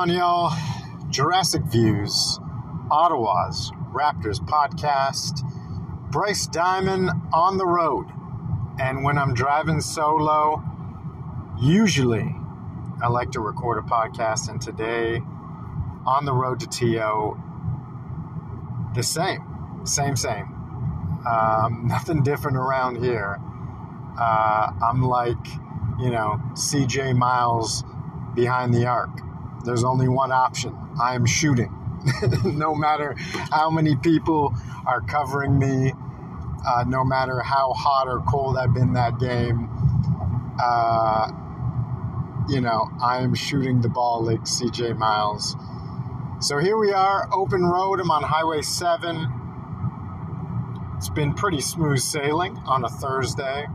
On, y'all? Jurassic Views, Ottawa's Raptors podcast. Bryce Diamond on the road. And when I'm driving solo, usually I like to record a podcast. And today, on the road to TO, the same. Same, same. Um, nothing different around here. Uh, I'm like, you know, CJ Miles behind the arc. There's only one option. I am shooting. no matter how many people are covering me, uh, no matter how hot or cold I've been that game, uh, you know, I am shooting the ball like CJ Miles. So here we are, open road. I'm on Highway 7. It's been pretty smooth sailing on a Thursday.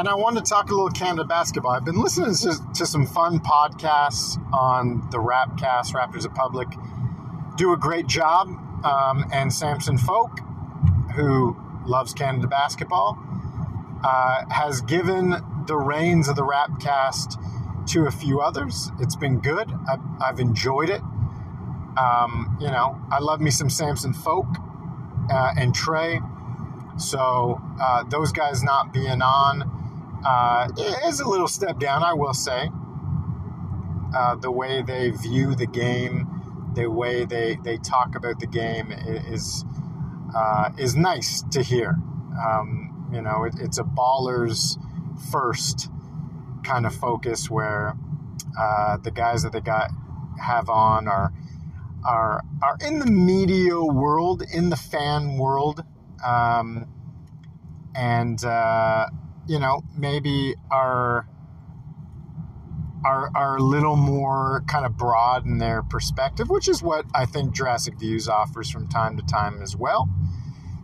And I wanted to talk a little Canada basketball. I've been listening to, to some fun podcasts on the Rapcast, Raptors Republic. Do a great job. Um, and Samson Folk, who loves Canada basketball, uh, has given the reins of the Rapcast to a few others. It's been good. I've, I've enjoyed it. Um, you know, I love me some Samson Folk uh, and Trey. So uh, those guys not being on uh, is a little step down, I will say. Uh, the way they view the game, the way they, they talk about the game is uh, is nice to hear. Um, you know, it, it's a ballers first kind of focus where uh, the guys that they got have on are are are in the media world, in the fan world. Um, and uh, you know maybe are are are a little more kind of broad in their perspective, which is what I think Jurassic Views offers from time to time as well.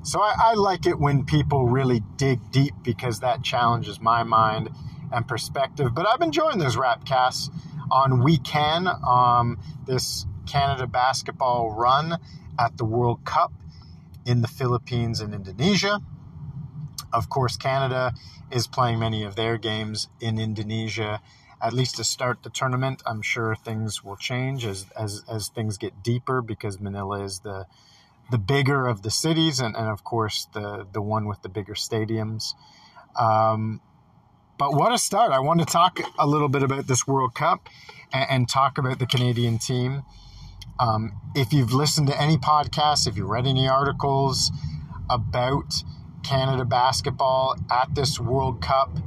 So I, I like it when people really dig deep because that challenges my mind and perspective. But I've been enjoying those rap casts on We Can, um, this Canada basketball run at the World Cup in the Philippines and Indonesia. Of course, Canada is playing many of their games in Indonesia, at least to start the tournament. I'm sure things will change as, as, as things get deeper because Manila is the the bigger of the cities and, and of course the, the one with the bigger stadiums. Um, but what a start. I want to talk a little bit about this World Cup and, and talk about the Canadian team. Um, if you've listened to any podcasts, if you've read any articles about Canada basketball at this World Cup,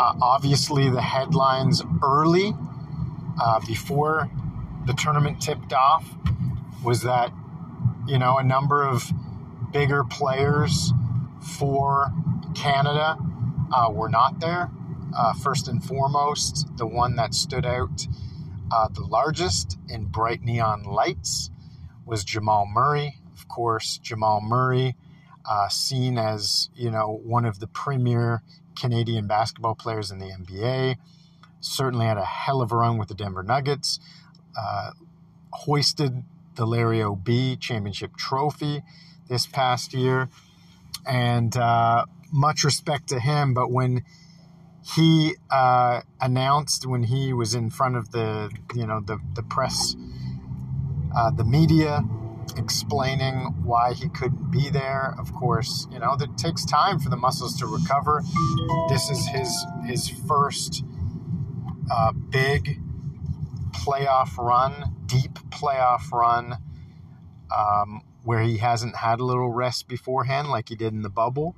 uh, obviously the headlines early uh, before the tournament tipped off was that you know a number of bigger players for Canada uh, were not there. Uh, first and foremost, the one that stood out uh, the largest in bright neon lights was Jamal Murray. Of course, Jamal Murray, uh, seen as you know one of the premier Canadian basketball players in the NBA, certainly had a hell of a run with the Denver Nuggets. Uh, hoisted the Larry O.B. Championship Trophy this past year, and uh, much respect to him. But when he uh, announced when he was in front of the you know the the press, uh, the media, explaining why he couldn't be there. Of course, you know that takes time for the muscles to recover. This is his his first uh, big playoff run, deep playoff run, um, where he hasn't had a little rest beforehand like he did in the bubble.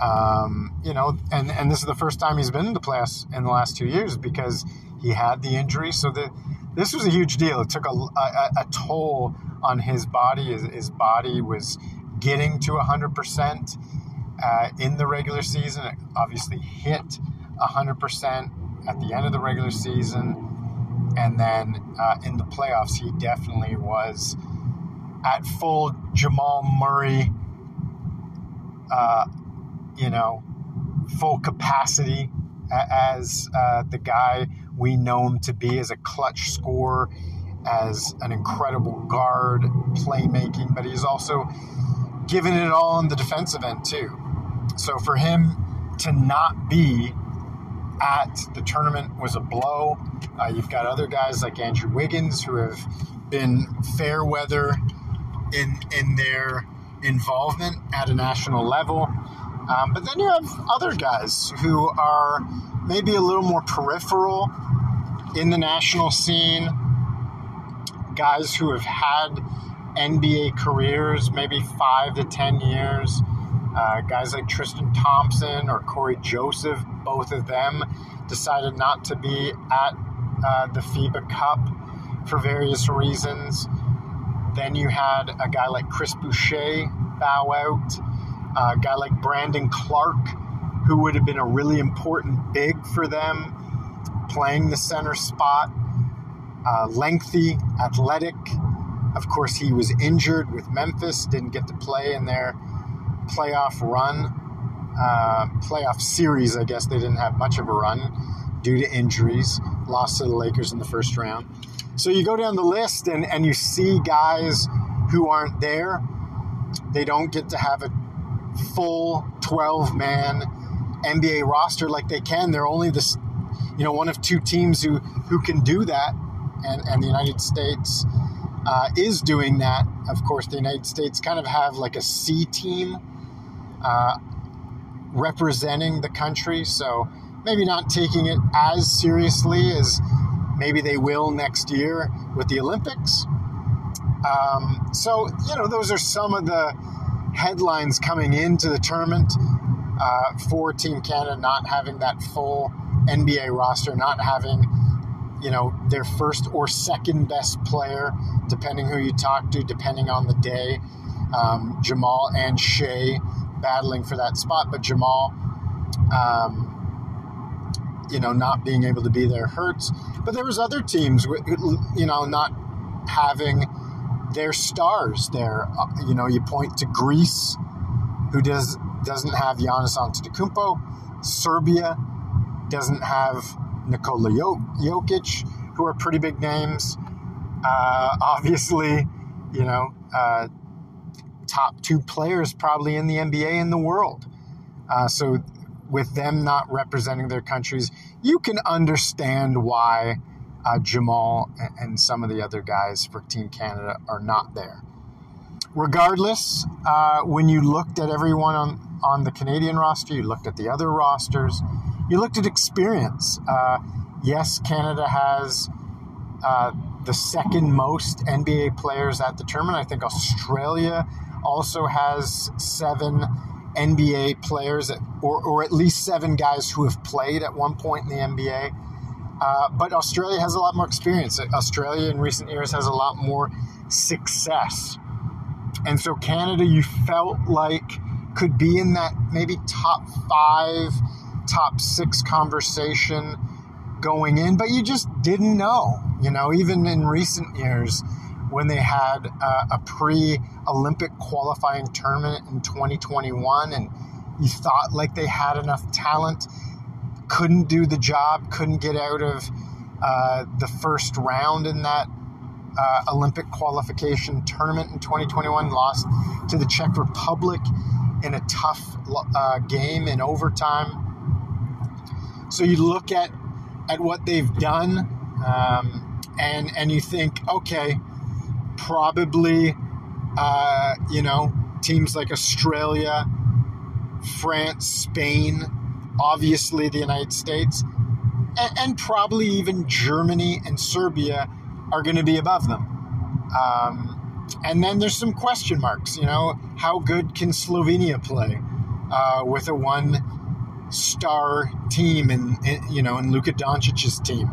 Um, you know, and, and this is the first time he's been in the playoffs in the last two years because he had the injury. So that this was a huge deal. It took a, a, a toll on his body. His, his, body was getting to 100% uh, in the regular season. It obviously hit 100% at the end of the regular season. And then uh, in the playoffs, he definitely was at full Jamal Murray, uh, you know, full capacity as uh, the guy we know him to be as a clutch scorer, as an incredible guard, playmaking, but he's also given it all on the defensive end too. So for him to not be at the tournament was a blow. Uh, you've got other guys like Andrew Wiggins who have been fair weather in in their involvement at a national level. Um, but then you have other guys who are maybe a little more peripheral in the national scene, guys who have had NBA careers, maybe five to 10 years. Uh, guys like Tristan Thompson or Cory Joseph, both of them decided not to be at uh, the FIBA Cup for various reasons. Then you had a guy like Chris Boucher bow out, a guy like Brandon Clarke, who would have been a really important big for them, playing the center spot. Uh, lengthy, athletic. Of course, he was injured with Memphis, didn't get to play in their playoff run, uh, playoff series. I guess they didn't have much of a run due to injuries. Lost to the Lakers in the first round. So you go down the list and, and you see guys who aren't there. They don't get to have a full 12 man NBA roster like they can. They're only this, you know, one of two teams who, who can do that. And, and the United States uh, is doing that. Of course, the United States kind of have like a C team uh, representing the country. So maybe not taking it as seriously as maybe they will next year with the Olympics. Um, so, you know, those are some of the headlines coming into the tournament uh, for Team Canada not having that full NBA roster, not having, you know, their first or second best player, depending who you talk to, depending on the day. Um, Jamal and Shai battling for that spot, but Jamal, um, you know, not being able to be there hurts. But there was other teams, you know, not having their stars there. Uh, you know, you point to Greece, who does doesn't have Giannis Antetokounmpo. Serbia doesn't have Nikola Jokic, who are pretty big names. Uh, obviously, you know, uh, top two players probably in the NBA in the world. Uh, so, with them not representing their countries, you can understand why uh, Jamal and some of the other guys for Team Canada are not there. Regardless, uh, when you looked at everyone on, on the Canadian roster, you looked at the other rosters, you looked at experience. Uh, yes, Canada has uh, the second most NBA players at the tournament. I think Australia also has seven NBA players, or, or at least seven guys who have played at one point in the NBA. Uh, but Australia has a lot more experience. Australia in recent years has a lot more success. And so Canada, you felt like could be in that maybe top five, top six conversation going in, but you just didn't know. You know, even in recent years, when they had uh, a pre Olympic qualifying tournament in 2021 and you thought like they had enough talent, couldn't do the job, couldn't get out of uh, the first round in that uh, Olympic qualification tournament in 2021, lost to the Czech Republic in a tough uh, game in overtime. So you look at at what they've done, um, and and you think, okay, probably, uh, you know, teams like Australia, France, Spain, obviously the United States, and, and probably even Germany and Serbia are going to be above them. Um, and then there's some question marks. You know, how good can Slovenia play uh, with a one star team and you know in Luka Doncic's team?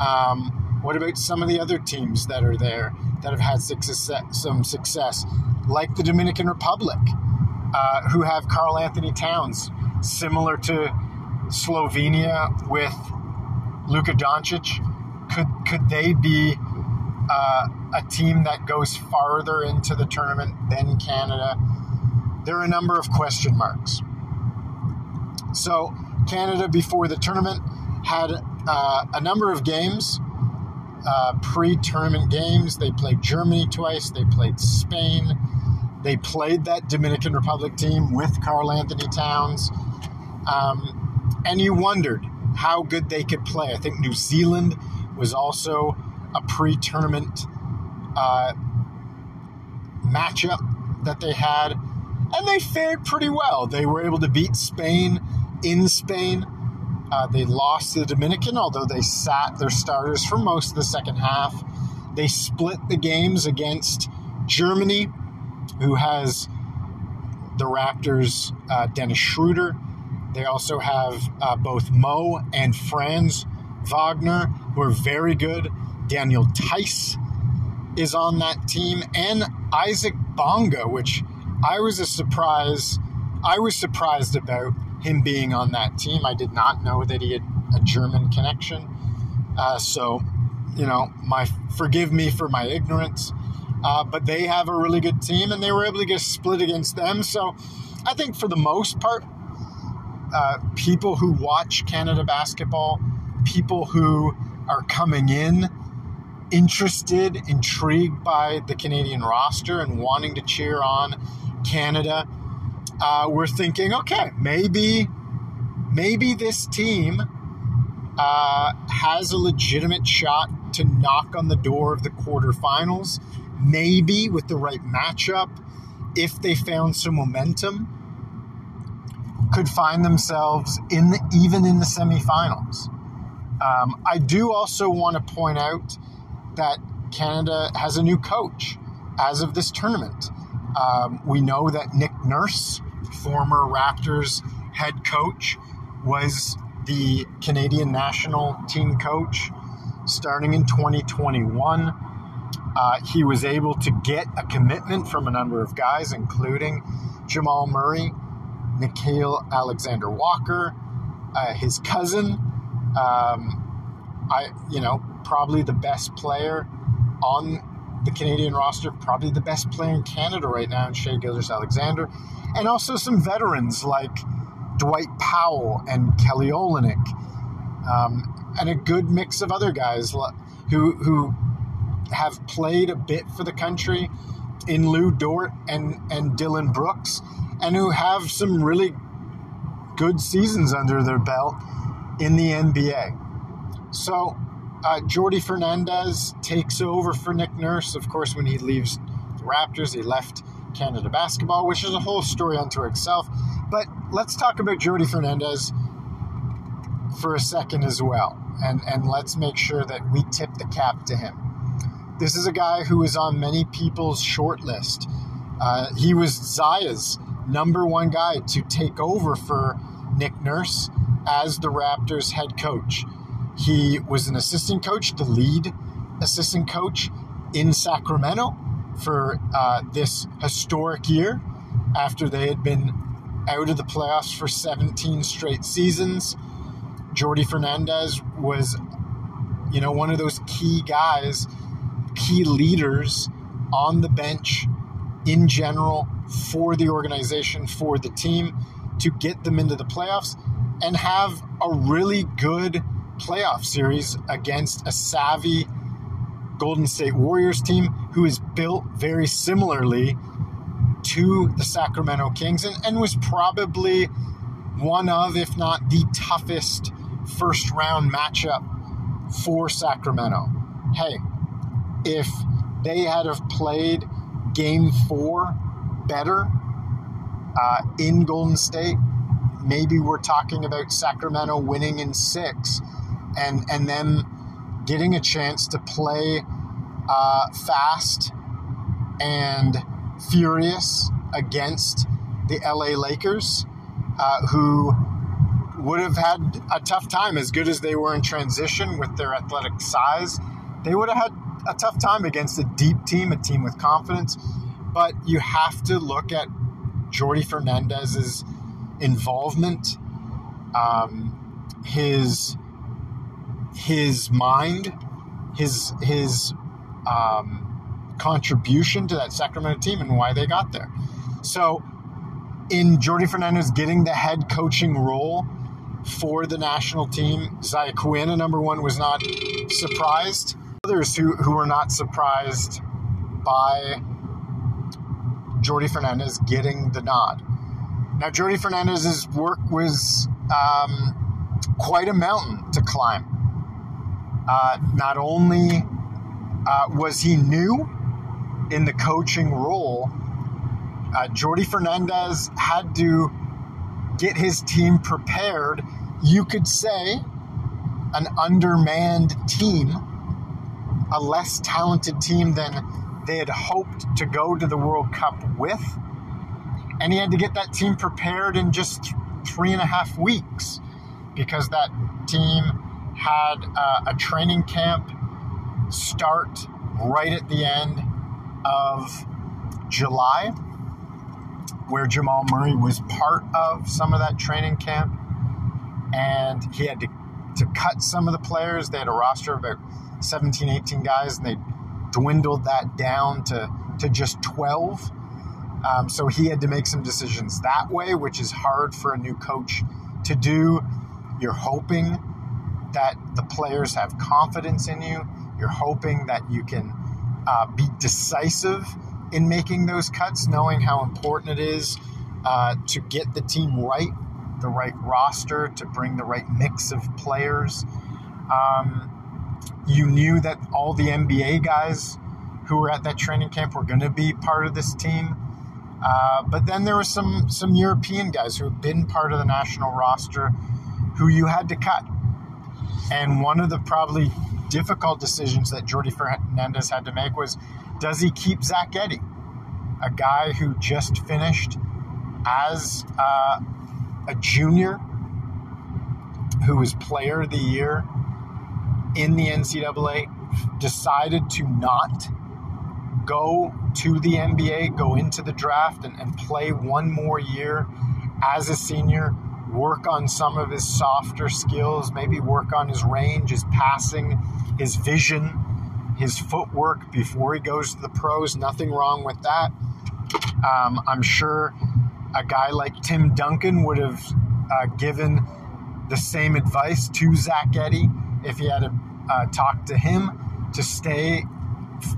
Um, what about some of the other teams that are there that have had success, some success, like the Dominican Republic, uh, who have Karl Anthony Towns, similar to Slovenia with Luka Doncic? Could could they be uh, a team that goes farther into the tournament than Canada? There are a number of question marks. So Canada before the tournament had uh, a number of games, uh, pre-tournament games. They played Germany twice. They played Spain. They played that Dominican Republic team with Karl Anthony Towns. Um, and you wondered how good they could play. I think New Zealand was also a pre tournament uh, matchup that they had, and they fared pretty well. They were able to beat Spain in Spain. Uh, they lost to the Dominican, although they sat their starters for most of the second half. They split the games against Germany, who has the Raptors' uh, Dennis Schroeder. They also have uh, both Mo and Franz Wagner, who are very good. Daniel Theis is on that team, and Isaac Bonga, which I was a surprise. I was surprised about him being on that team. I did not know that he had a German connection. Uh, so, you know, my forgive me for my ignorance. Uh, but they have a really good team, and they were able to get split against them. So, I think for the most part, uh, people who watch Canada basketball, people who are coming in interested, intrigued by the Canadian roster and wanting to cheer on Canada, uh, we're thinking, okay, maybe, maybe this team uh, has a legitimate shot to knock on the door of the quarterfinals. Maybe with the right matchup, if they found some momentum, could find themselves in the, even in the semifinals. Um, I do also want to point out that Canada has a new coach as of this tournament. Um, we know that Nick Nurse, former Raptors head coach, was the Canadian national team coach starting in 2021. Uh, he was able to get a commitment from a number of guys, including Jamal Murray, Nickeil Alexander Walker, uh, his cousin, um, I you know probably the best player on the Canadian roster, probably the best player in Canada right now, in Shai Gilgeous-Alexander, and also some veterans like Dwight Powell and Kelly Olynyk, um, and a good mix of other guys who who have played a bit for the country in Lu Dort and and Dillon Brooks, and who have some really good seasons under their belt in the NBA. So uh, Jordi Fernandez takes over for Nick Nurse. Of course, when he leaves the Raptors, he left Canada basketball, which is a whole story unto itself. But let's talk about Jordi Fernandez for a second as well. And, and let's make sure that we tip the cap to him. This is a guy who is on many people's short list. Uh, he was Zaya's number one guy to take over for Nick Nurse as the Raptors head coach. He was an assistant coach, the lead assistant coach in Sacramento for uh, this historic year after they had been out of the playoffs for 17 straight seasons. Jordi Fernandez was, you know, one of those key guys, key leaders on the bench in general for the organization, for the team to get them into the playoffs and have a really good playoff series against a savvy Golden State Warriors team who is built very similarly to the Sacramento Kings and, and was probably one of, if not the toughest first round matchup for Sacramento. Hey, if they had have played game four better uh, in Golden State, maybe we're talking about Sacramento winning in six and and them getting a chance to play uh, fast and furious against the LA Lakers, uh, who would have had a tough time as good as they were in transition with their athletic size. They would have had a tough time against a deep team, a team with confidence. But you have to look at Jordi Fernandez's involvement um, his his mind, his his um, contribution to that Sacramento team and why they got there. So, in Jordi Fernandez getting the head coaching role for the national team, Zaya Quina, number one, was not surprised. Others who, who were not surprised by Jordi Fernandez getting the nod. Now, Jordi Fernandez's work was um, quite a mountain to climb. Uh, not only uh, was he new in the coaching role, uh, Jordi Fernandez had to get his team prepared. You could say an undermanned team, a less talented team than they had hoped to go to the World Cup with. And he had to get that team prepared in just three and a half weeks because that team had uh, a training camp start right at the end of July, where Jamal Murray was part of some of that training camp. And he had to, to cut some of the players. They had a roster of about 17, 18 guys, and they dwindled that down to, to just 12. Um, so he had to make some decisions that way, which is hard for a new coach to do. You're hoping that the players have confidence in you. You're hoping that you can uh, be decisive in making those cuts, knowing how important it is uh, to get the team right, the right roster, to bring the right mix of players. Um, you knew that all the NBA guys who were at that training camp were going to be part of this team. Uh, but then there were some some European guys who had been part of the national roster who you had to cut. And one of the probably difficult decisions that Jordi Fernandez had to make was does he keep Zach Edey, a guy who just finished as uh, a junior, who was player of the year in the NCAA, decided to not go to the NBA, go into the draft, and, and play one more year as a senior, work on some of his softer skills, maybe work on his range, his passing, his vision, his footwork before he goes to the pros. Nothing wrong with that. Um, I'm sure a guy like Tim Duncan would have uh, given the same advice to Zach Edey if he had uh, talked to him to stay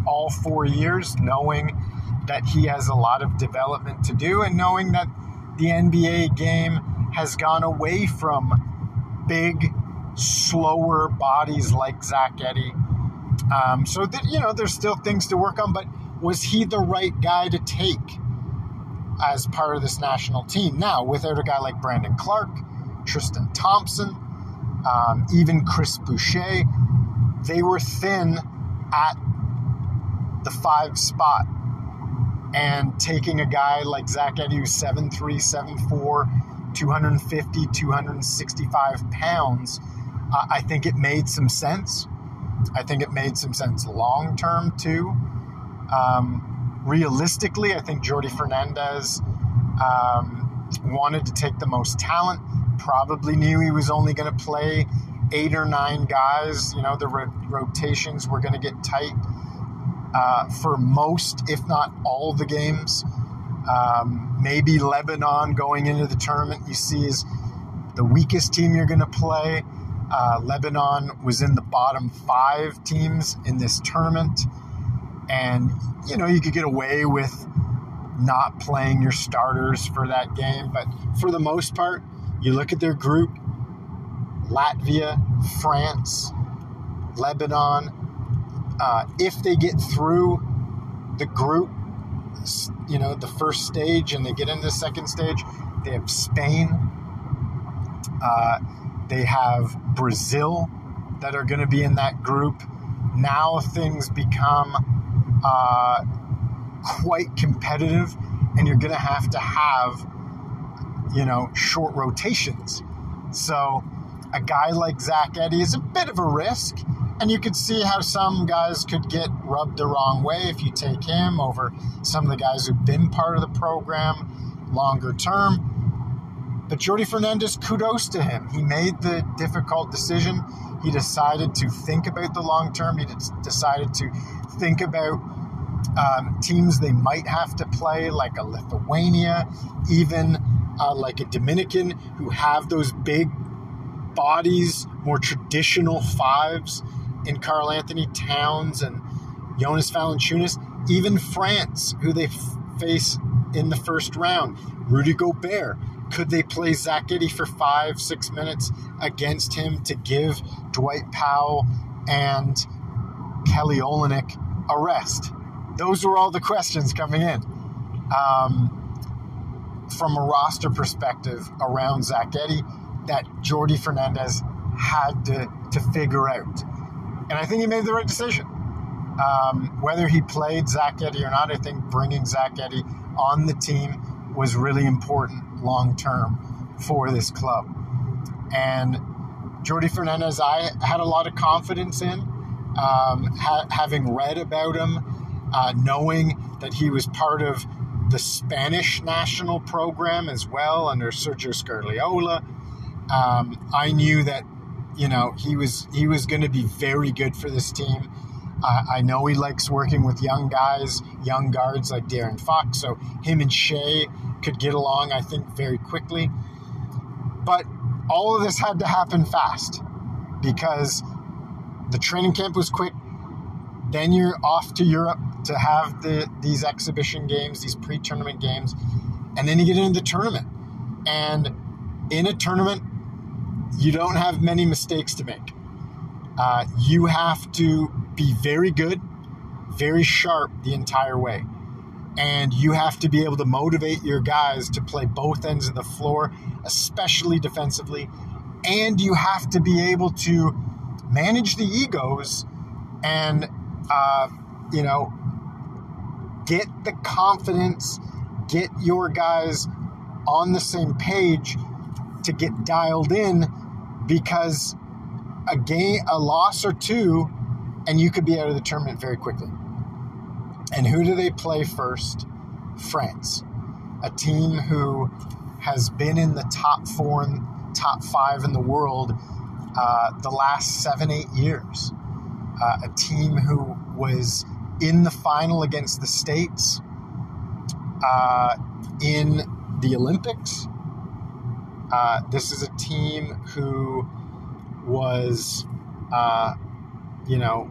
all four years, knowing that he has a lot of development to do and knowing that the NBA game has gone away from big, slower bodies like Zach Edey. Um, so that you know, there's still things to work on. But was he the right guy to take as part of this national team? Now, without a guy like Brandon Clarke, Tristan Thompson, um, even Chris Boucher, they were thin at the five spot. And taking a guy like Zach Edey, who's 7'3, 7'4, 250, 265 pounds, uh, I think it made some sense. I think it made some sense long term, too. Um, realistically, I think Jordi Fernandez um, wanted to take the most talent, probably knew he was only going to play eight or nine guys. You know, the ro- rotations were going to get tight uh, for most, if not all, the games. Um, maybe Lebanon going into the tournament, you see, is the weakest team you're going to play. Uh, Lebanon was in the bottom five teams in this tournament. And, you know, you could get away with not playing your starters for that game. But for the most part, you look at their group Latvia, France, Lebanon. Uh, if they get through the group, you know, the first stage and they get into the second stage, they have Spain. Uh, they have Brazil that are going to be in that group. Now things become uh, quite competitive, and you're going to have to have, you know, short rotations. So a guy like Zach Edey is a bit of a risk. And you could see how some guys could get rubbed the wrong way if you take him over some of the guys who've been part of the program longer term. But Jordi Fernandez, kudos to him. He made the difficult decision. He decided to think about the long term. He decided to think about um, teams they might have to play, like a Lithuania, even uh, like a Dominican, who have those big bodies, more traditional fives in Karl Anthony Towns and Jonas Valanciunas, even France, who they f- face in the first round, Rudy Gobert. Could they play Zach Edey for five, six minutes against him to give Dwight Powell and Kelly Olynyk a rest? Those were all the questions coming in. Um, from a roster perspective around Zach Edey, that Jordi Fernandez had to, to figure out. And I think he made the right decision. Um, whether he played Zach Edey or not, I think bringing Zach Edey on the team was really important long term for this club. And Jordi Fernandez, I had a lot of confidence in, um, ha- having read about him, uh, knowing that he was part of the Spanish national program as well under Sergio Scariolo. Um, I knew that you know he was he was going to be very good for this team. Uh, I know he likes working with young guys, young guards like De'Aaron Fox. So him and Shai could get along, I think, very quickly. But all of this had to happen fast because the training camp was quick. Then you're off to Europe to have the these exhibition games, these pre-tournament games, and then you get into the tournament. And in a tournament, you don't have many mistakes to make. Uh, you have to be very good, very sharp the entire way. And you have to be able to motivate your guys to play both ends of the floor, especially defensively. And you have to be able to manage the egos and, uh, you know, get the confidence, get your guys on the same page to get dialed in because a game, a loss or two, and you could be out of the tournament very quickly. And who do they play first? France, a team who has been in the top four and top five in the world uh, the last seven, eight years. Uh, a team who was in the final against the States uh, in the Olympics. Uh, this is a team who was, uh, you know,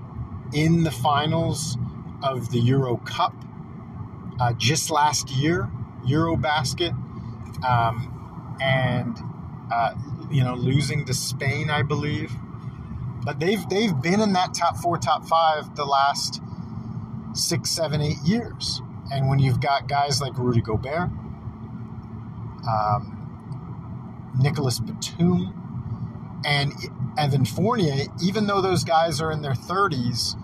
in the finals of the Euro Cup uh, just last year, Eurobasket, um, and uh, you know, losing to Spain, I believe. But they've they've been in that top four, top five the last six, seven, eight years. And when you've got guys like Rudy Gobert, um, Nicolas Batum, and Evan Fournier, even though those guys are in their 30s,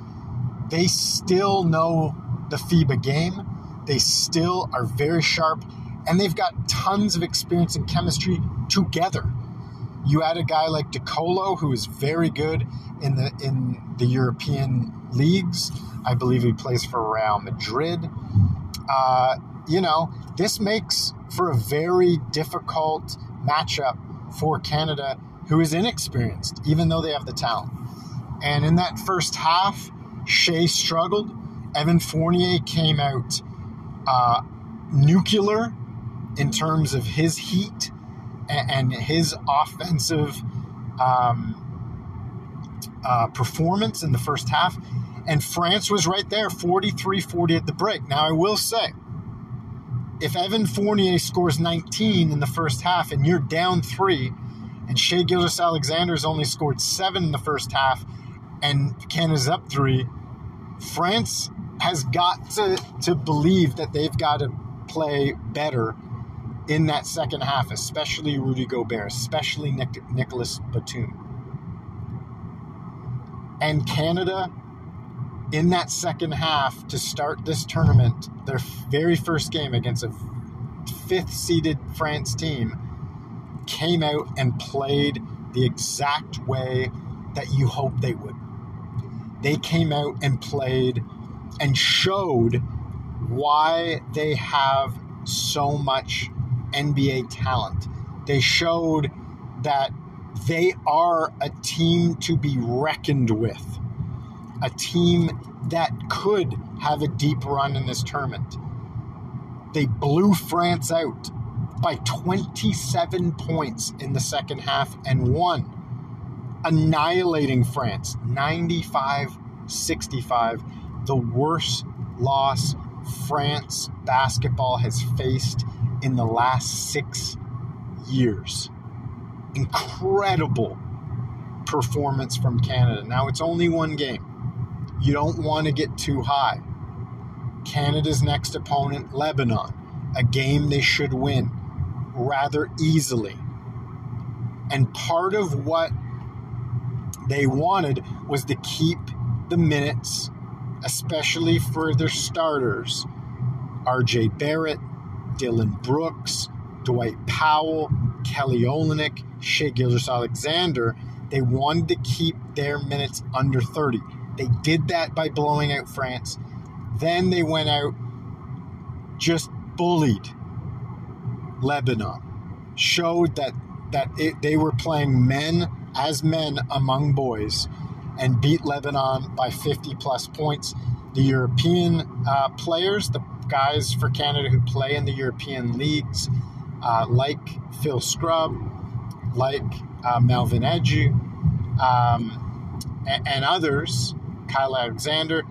they still know the FIBA game. They still are very sharp, and they've got tons of experience in chemistry together. You add a guy like De Colo, who is very good in the in the European leagues. I believe he plays for Real Madrid. Uh, you know, this makes for a very difficult matchup for Canada, who is inexperienced, even though they have the talent. And in that first half, Shai struggled. Evan Fournier came out uh, nuclear in terms of his heat and, and his offensive um, uh, performance in the first half. And France was right there, 43 40 at the break. Now, I will say, if Evan Fournier scores 19 in the first half and you're down three, and Shai Gilgeous-Alexander's only scored seven in the first half, and Canada's up three, France has got to, to believe that they've got to play better in that second half, especially Rudy Gobert, especially Nic- Nicolas Batum. And Canada, in that second half, to start this tournament, their very first game against a fifth seeded France team, came out and played the exact way that you hoped they would. They came out and played and showed why they have so much NBA talent. They showed that they are a team to be reckoned with, a team that could have a deep run in this tournament. They blew France out by 27 points in the second half and won, annihilating France 95 65, the worst loss France basketball has faced in the last six years. Incredible performance from Canada. Now, it's only one game. You don't want to get too high. Canada's next opponent, Lebanon, a game they should win rather easily. And part of what they wanted was to keep the minutes, especially for their starters RJ Barrett, Dillon Brooks, Dwight Powell, Kelly Olynyk, Shai Gilgeous-Alexander. They wanted to keep their minutes under 30. They did that by blowing out France. Then they went out, just bullied Lebanon, showed that that it, they were playing men as men among boys, and beat Lebanon by 50 plus points. The European uh, players, the guys for Canada who play in the European leagues, uh, like Phil Scrubb, like uh, Melvin Ejim, um, and, and others, Kyle Alexander,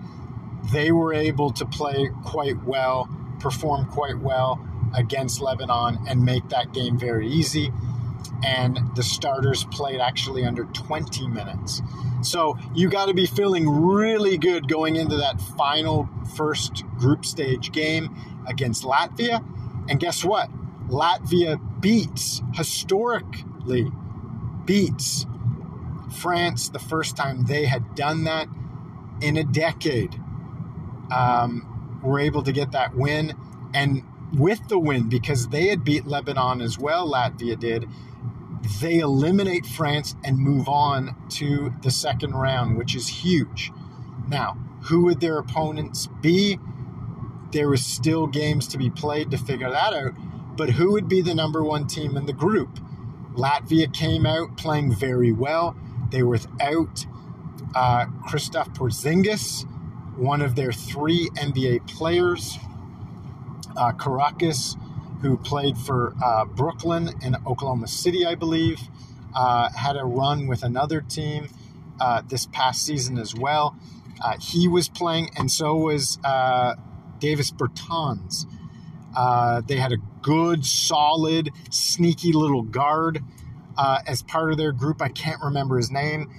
they were able to play quite well, perform quite well against Lebanon, and make that game very easy. And the starters played actually under 20 minutes. So you got to be feeling really good going into that final first group stage game against Latvia. And guess what? Latvia beats, historically beats France the first time they had done that in a decade. Um, were able to get that win. And with the win, because they had beat Lebanon as well, Latvia did, they eliminate France and move on to the second round, which is huge. Now, who would their opponents be? There was still games to be played to figure that out. But who would be the number one team in the group? Latvia came out playing very well. They were without uh, Kristaps Porzingis, one of their three NBA players. Uh, Kurucs, who played for uh, Brooklyn and Oklahoma City, I believe, uh, had a run with another team uh, this past season as well. Uh, he was playing, and so was Davis Bertans. They had a good, solid, sneaky little guard as part of their group. I can't remember his name,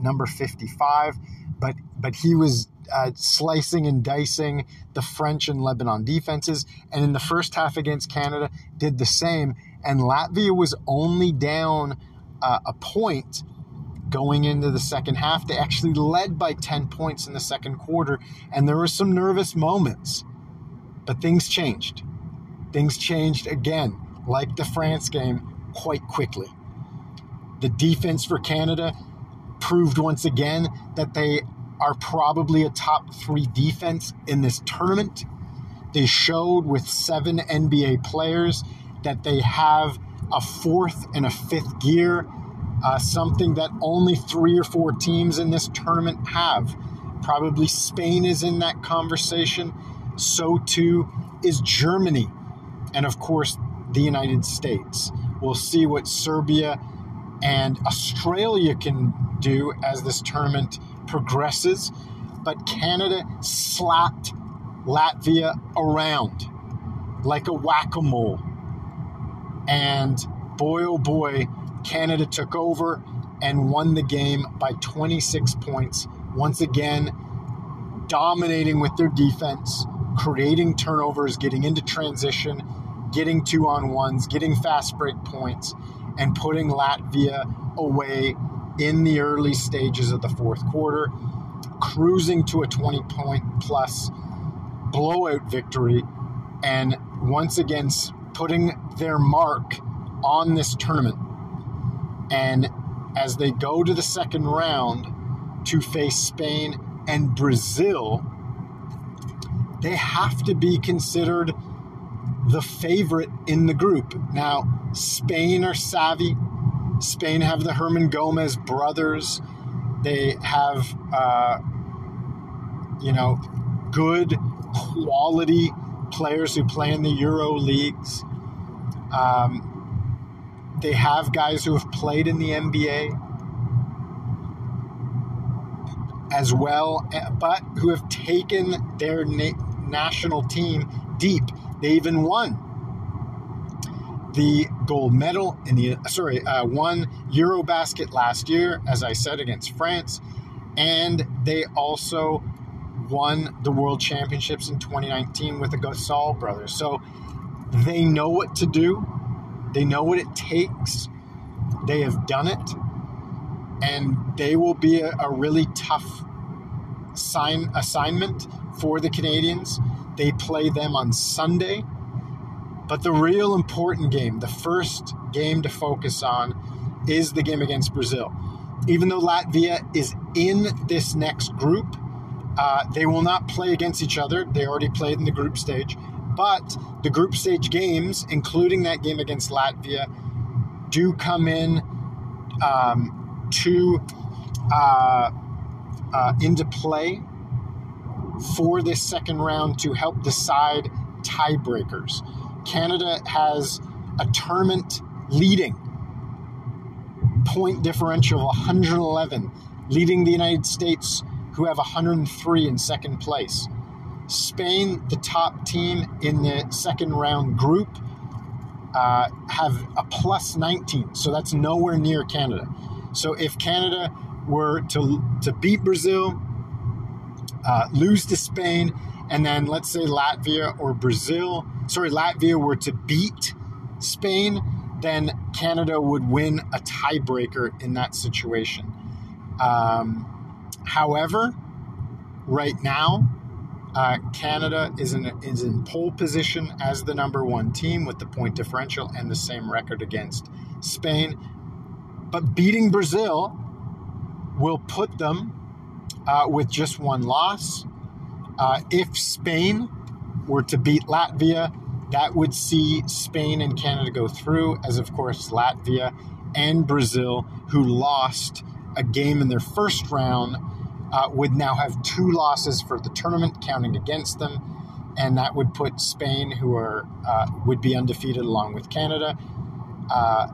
number 55, but but he was uh, slicing and dicing the French and Lebanon defenses. And in the first half against Canada, did the same. And Latvia was only down uh, a point going into the second half. They actually led by 10 points in the second quarter. And there were some nervous moments. But things changed. Things changed again, like the France game, quite quickly. The defense for Canada proved once again that they are probably a top three defense in this tournament. They showed with seven NBA players that they have a fourth and a fifth gear, uh, something that only three or four teams in this tournament have. Probably Spain is in that conversation. So too is Germany. And of course, the United States. We'll see what Serbia and Australia can do as this tournament progresses, but Canada slapped Latvia around like a whack a mole. And boy, oh boy, Canada took over and won the game by 26 points. Once again, dominating with their defense, creating turnovers, getting into transition, getting two on ones, getting fast break points, and putting Latvia away in the early stages of the fourth quarter, cruising to a 20 point plus blowout victory, and once again putting their mark on this tournament. And as they go to the second round to face Spain and Brazil, they have to be considered the favorite in the group. Now, Spain are savvy. Spain have the Hernangomez brothers. They have, uh, you know, good quality players who play in the Euro leagues. Um, they have guys who have played in the NBA as well, eh, but who have taken their na- national team deep. They even won the gold medal in the sorry uh, won Eurobasket last year, as I said against France, and they also won the World Championships in 2019 with the Gasol brothers. So they know what to do. They know what it takes. They have done it, and they will be a, a really tough sign assignment for the Canadians. They play them on Sunday. But the real important game, the first game to focus on, is the game against Brazil. Even though Latvia is in this next group, uh, they will not play against each other. They already played in the group stage. But the group stage games, including that game against Latvia, do come in um, to uh, uh, into play for this second round to help decide tiebreakers. Canada has a tournament leading point differential of 111, leading the United States, who have 103 in second place. Spain, the top team in the second round group, uh, have a plus 19, so that's nowhere near Canada. So if Canada were to, to beat Brazil, uh, lose to Spain, and then let's say Latvia or Brazil, sorry, Latvia were to beat Spain, then Canada would win a tiebreaker in that situation. Um, however, right now, uh, Canada is in is in pole position as the number one team with the point differential and the same record against Spain. But beating Brazil will put them uh, with just one loss. Uh, if Spain were to beat Latvia, that would see Spain and Canada go through, as of course Latvia and Brazil, who lost a game in their first round, uh, would now have two losses for the tournament counting against them, and that would put Spain, who are uh, would be undefeated along with Canada, uh,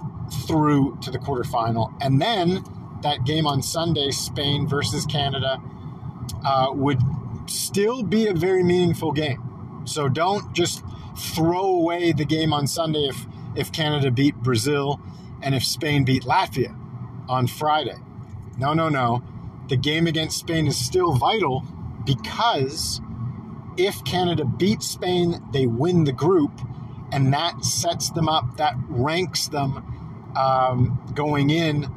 through to the quarterfinal, and then that game on Sunday, Spain versus Canada, uh, would still be a very meaningful game. So don't just throw away the game on Sunday if, if Canada beat Brazil and if Spain beat Latvia on Friday. No, no, no. The game against Spain is still vital because if Canada beats Spain, they win the group, and that sets them up, that ranks them um, going in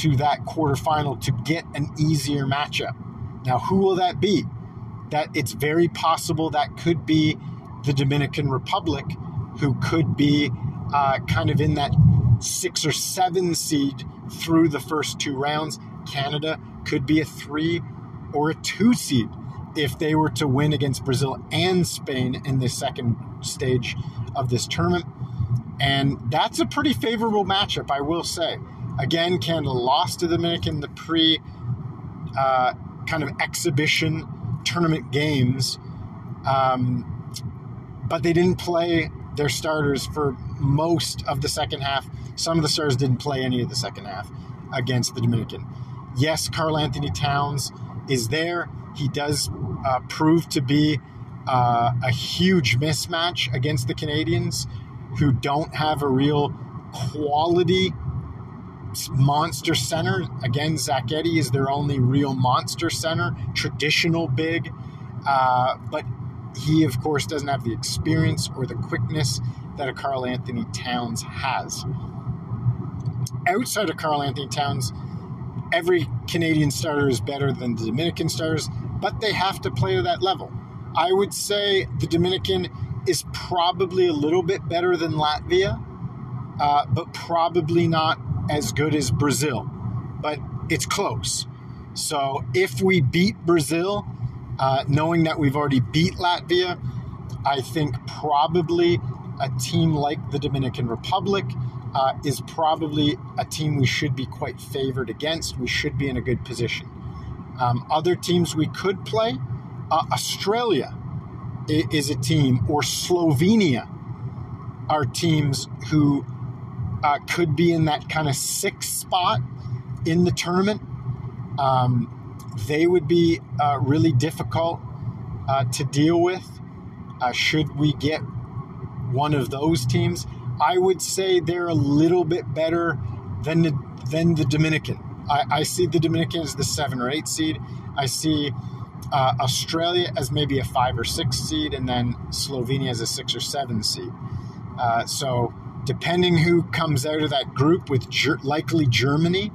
to that quarterfinal to get an easier matchup. Now, who will that be? That it's very possible that could be the Dominican Republic, who could be uh, kind of in that six or seven seed through the first two rounds. Canada could be a three or a two seed if they were to win against Brazil and Spain in the second stage of this tournament. And that's a pretty favorable matchup, I will say. Again, Canada lost to the Dominican the pre uh, kind of exhibition tournament games, um, but they didn't play their starters for most of the second half. Some of the stars didn't play any of the second half against the Dominican. Yes, Karl Anthony Towns is there. He does uh, prove to be uh, a huge mismatch against the Canadians, who don't have a real quality monster center. Again, Zach Edey is their only real monster center, traditional big. Uh, but he, of course, doesn't have the experience or the quickness that a Karl Anthony Towns has. Outside of Karl Anthony Towns, every Canadian starter is better than the Dominican stars, but they have to play to that level. I would say the Dominican is probably a little bit better than Latvia, uh, but probably not as good as Brazil, but it's close. So if we beat Brazil, uh, knowing that we've already beat Latvia, I think probably a team like the Dominican Republic uh, is probably a team we should be quite favored against. We should be in a good position. Um, other teams we could play, uh, Australia is a team, or Slovenia are teams who uh, could be in that kind of sixth spot in the tournament. Um, they would be uh, really difficult uh, to deal with. Uh, should we get one of those teams, I would say they're a little bit better than the, than the Dominican. I, I see the Dominican as the seven or eight seed. I see uh, Australia as maybe a five or six seed, and then Slovenia as a six or seven seed. Uh, so, depending who comes out of that group, with ger- likely Germany,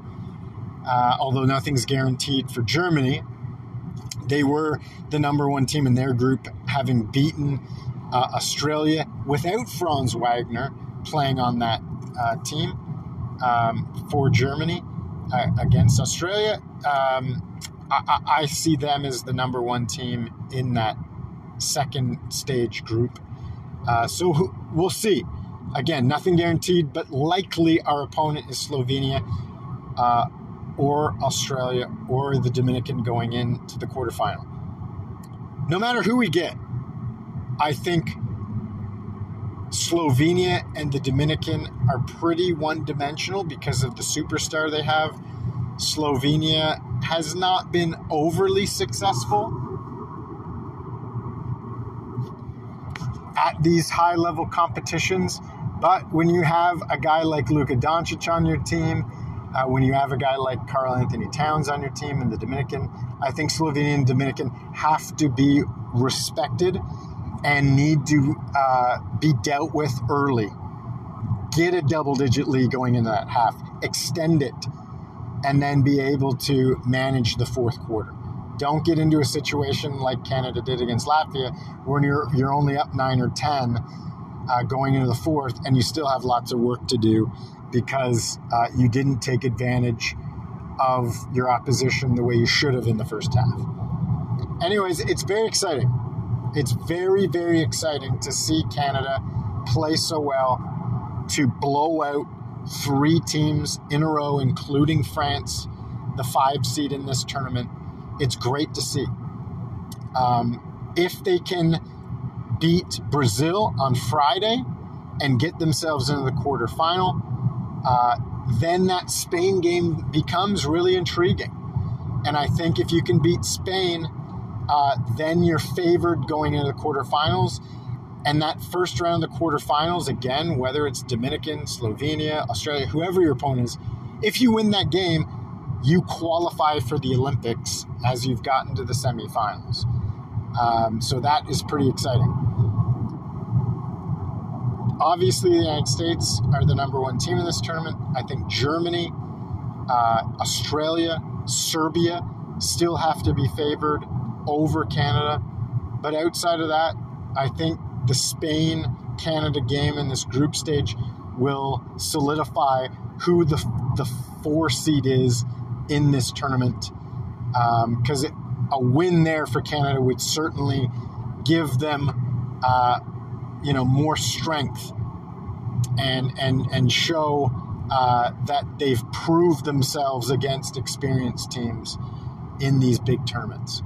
uh, although nothing's guaranteed for Germany, they were the number one team in their group, having beaten uh, Australia without Franz Wagner playing on that uh, team um, for Germany uh, against Australia. Um, I, I, see them as the number one team in that second stage group. Uh, so we'll see. Again, nothing guaranteed, but likely our opponent is Slovenia uh, or Australia or the Dominican going into the quarterfinal. No matter who we get, I think Slovenia and the Dominican are pretty one dimensional because of the superstar they have. Slovenia has not been overly successful at these high level competitions. But when you have a guy like Luka Doncic on your team, uh, when you have a guy like Karl Anthony Towns on your team in the Dominican, I think Slovenian and Dominican have to be respected and need to uh, be dealt with early. Get a double digit lead going into that half, extend it, and then be able to manage the fourth quarter. Don't get into a situation like Canada did against Latvia, where you're, you're only up nine or 10 uh, going into the fourth, and you still have lots of work to do because uh, you didn't take advantage of your opposition the way you should have in the first half. Anyways, it's very exciting. It's very, very exciting to see Canada play so well, to blow out three teams in a row, including France, the five seed in this tournament. It's great to see. Um, if they can beat Brazil on Friday and get themselves into the quarterfinal, uh, then that Spain game becomes really intriguing. And I think if you can beat Spain, uh, then you're favored going into the quarterfinals. And that first round of the quarterfinals, again, whether it's Dominican, Slovenia, Australia, whoever your opponent is, if you win that game, you qualify for the Olympics as you've gotten to the semifinals. Um, so that is pretty exciting. Obviously, the United States are the number one team in this tournament. I think Germany, uh, Australia, Serbia still have to be favored over Canada. But outside of that, I think the Spain Canada game in this group stage will solidify who the, the four seed is in this tournament. Because um, a win there for Canada would certainly give them, uh, you know, more strength and and and show uh, that they've proved themselves against experienced teams in these big tournaments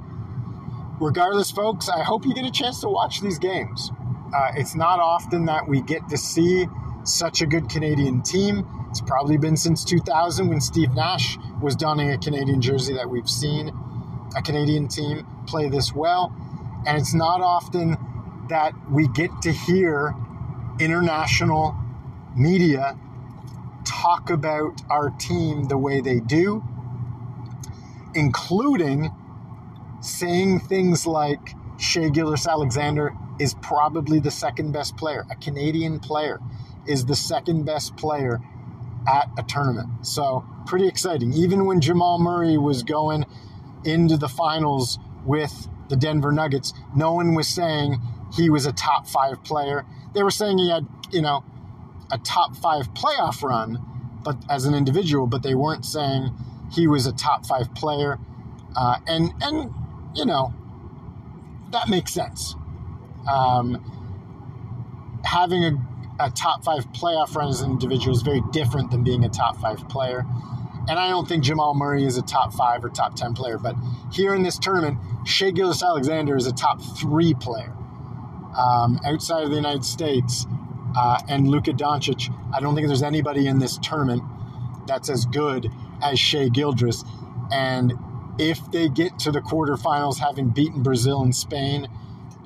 regardless, folks, I hope you get a chance to watch these games. Uh, it's not often that we get to see such a good Canadian team. It's probably been since 2000 when Steve Nash was donning a Canadian jersey that we've seen a Canadian team play this well. And it's not often that we get to hear international media talk about our team the way they do, including saying things like Shai Gilgeous-Alexander is probably the second best player. A Canadian player is the second best player at a tournament. So, pretty exciting. Even when Jamal Murray was going into the finals with the Denver Nuggets, no one was saying he was a top five player. They were saying he had, you know, a top five playoff run, but as an individual, but they weren't saying he was a top five player. Uh, and and you know, that makes sense. Um, having a, a top five playoff run as an individual is very different than being a top five player. And I don't think Jamal Murray is a top five or top 10 player, but here in this tournament, Shai Gilgeous-Alexander is a top three player. Um, outside of the United States uh, and Luka Doncic, I don't think there's anybody in this tournament that's as good as Shai Gilgeous. And if they get to the quarterfinals, having beaten Brazil and Spain,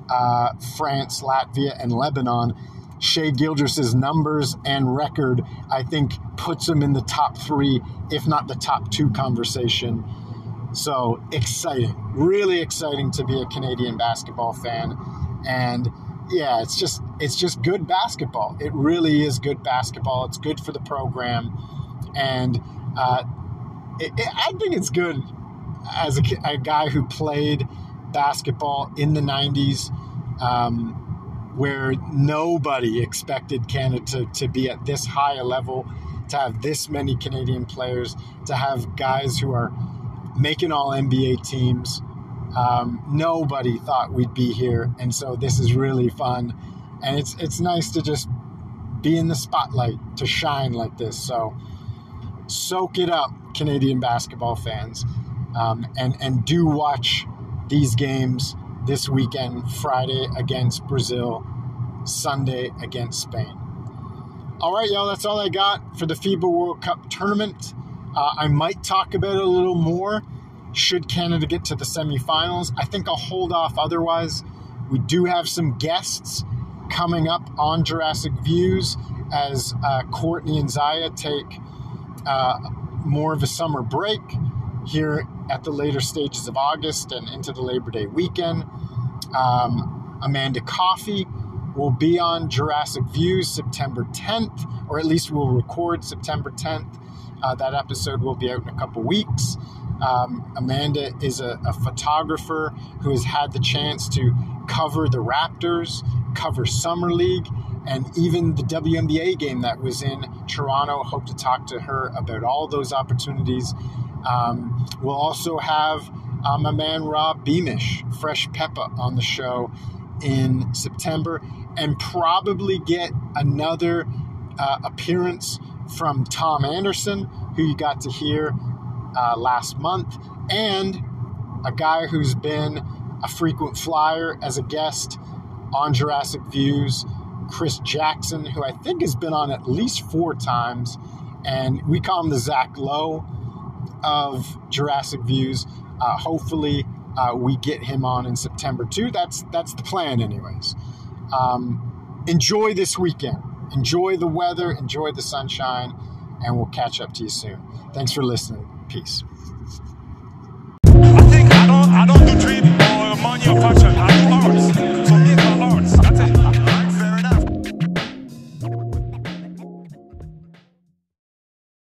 uh, France, Latvia, and Lebanon, Shai Gilgeous's numbers and record, I think, puts him in the top three, if not the top two conversation. So exciting, really exciting to be a Canadian basketball fan, and yeah, it's just it's just good basketball. It really is good basketball. It's good for the program, and uh, it, it, I think it's good as a, a, guy who played basketball in the '90s. Um, where nobody expected Canada to, to be at this high a level, to have this many Canadian players, to have guys who are making all NBA teams. Um, nobody thought we'd be here, and so this is really fun, and it's it's nice to just be in the spotlight to shine like this. So soak it up, Canadian basketball fans, um, and and do watch these games this weekend, Friday against Brazil, Sunday against Spain. All right, y'all, that's all I got for the FIBA World Cup tournament. Uh, I might talk about it a little more should Canada get to the semifinals. I think I'll hold off otherwise. We do have some guests coming up on Jurassic Views as uh, Courtney and Zaya take uh, more of a summer break here at the later stages of August and into the Labor Day weekend. Um, Amanda Coffey will be on Jurassic Views September 10th, or at least we'll record September 10th. Uh, that episode will be out in a couple weeks. Um, Amanda is a, a, photographer who has had the chance to cover the Raptors, cover Summer League, and even the WNBA game that was in Toronto. Hope to talk to her about all those opportunities. Um, we'll also have um, my man Rob Beamish, Fresh Peppa, on the show in September, and probably get another uh, appearance from Tom Anderson, who you got to hear uh, last month, and a guy who's been a frequent flyer as a guest on Jurassic Views, Chris Jackson, who I think has been on at least four times, and we call him the Zach Lowe of Jurassic Views. Uh, hopefully, uh, we get him on in September too. That's that's the plan, anyways. Um, enjoy this weekend. Enjoy the weather. Enjoy the sunshine, and we'll catch up to you soon. Thanks for listening. Peace. I think I don't, I don't do or money or. I do arts.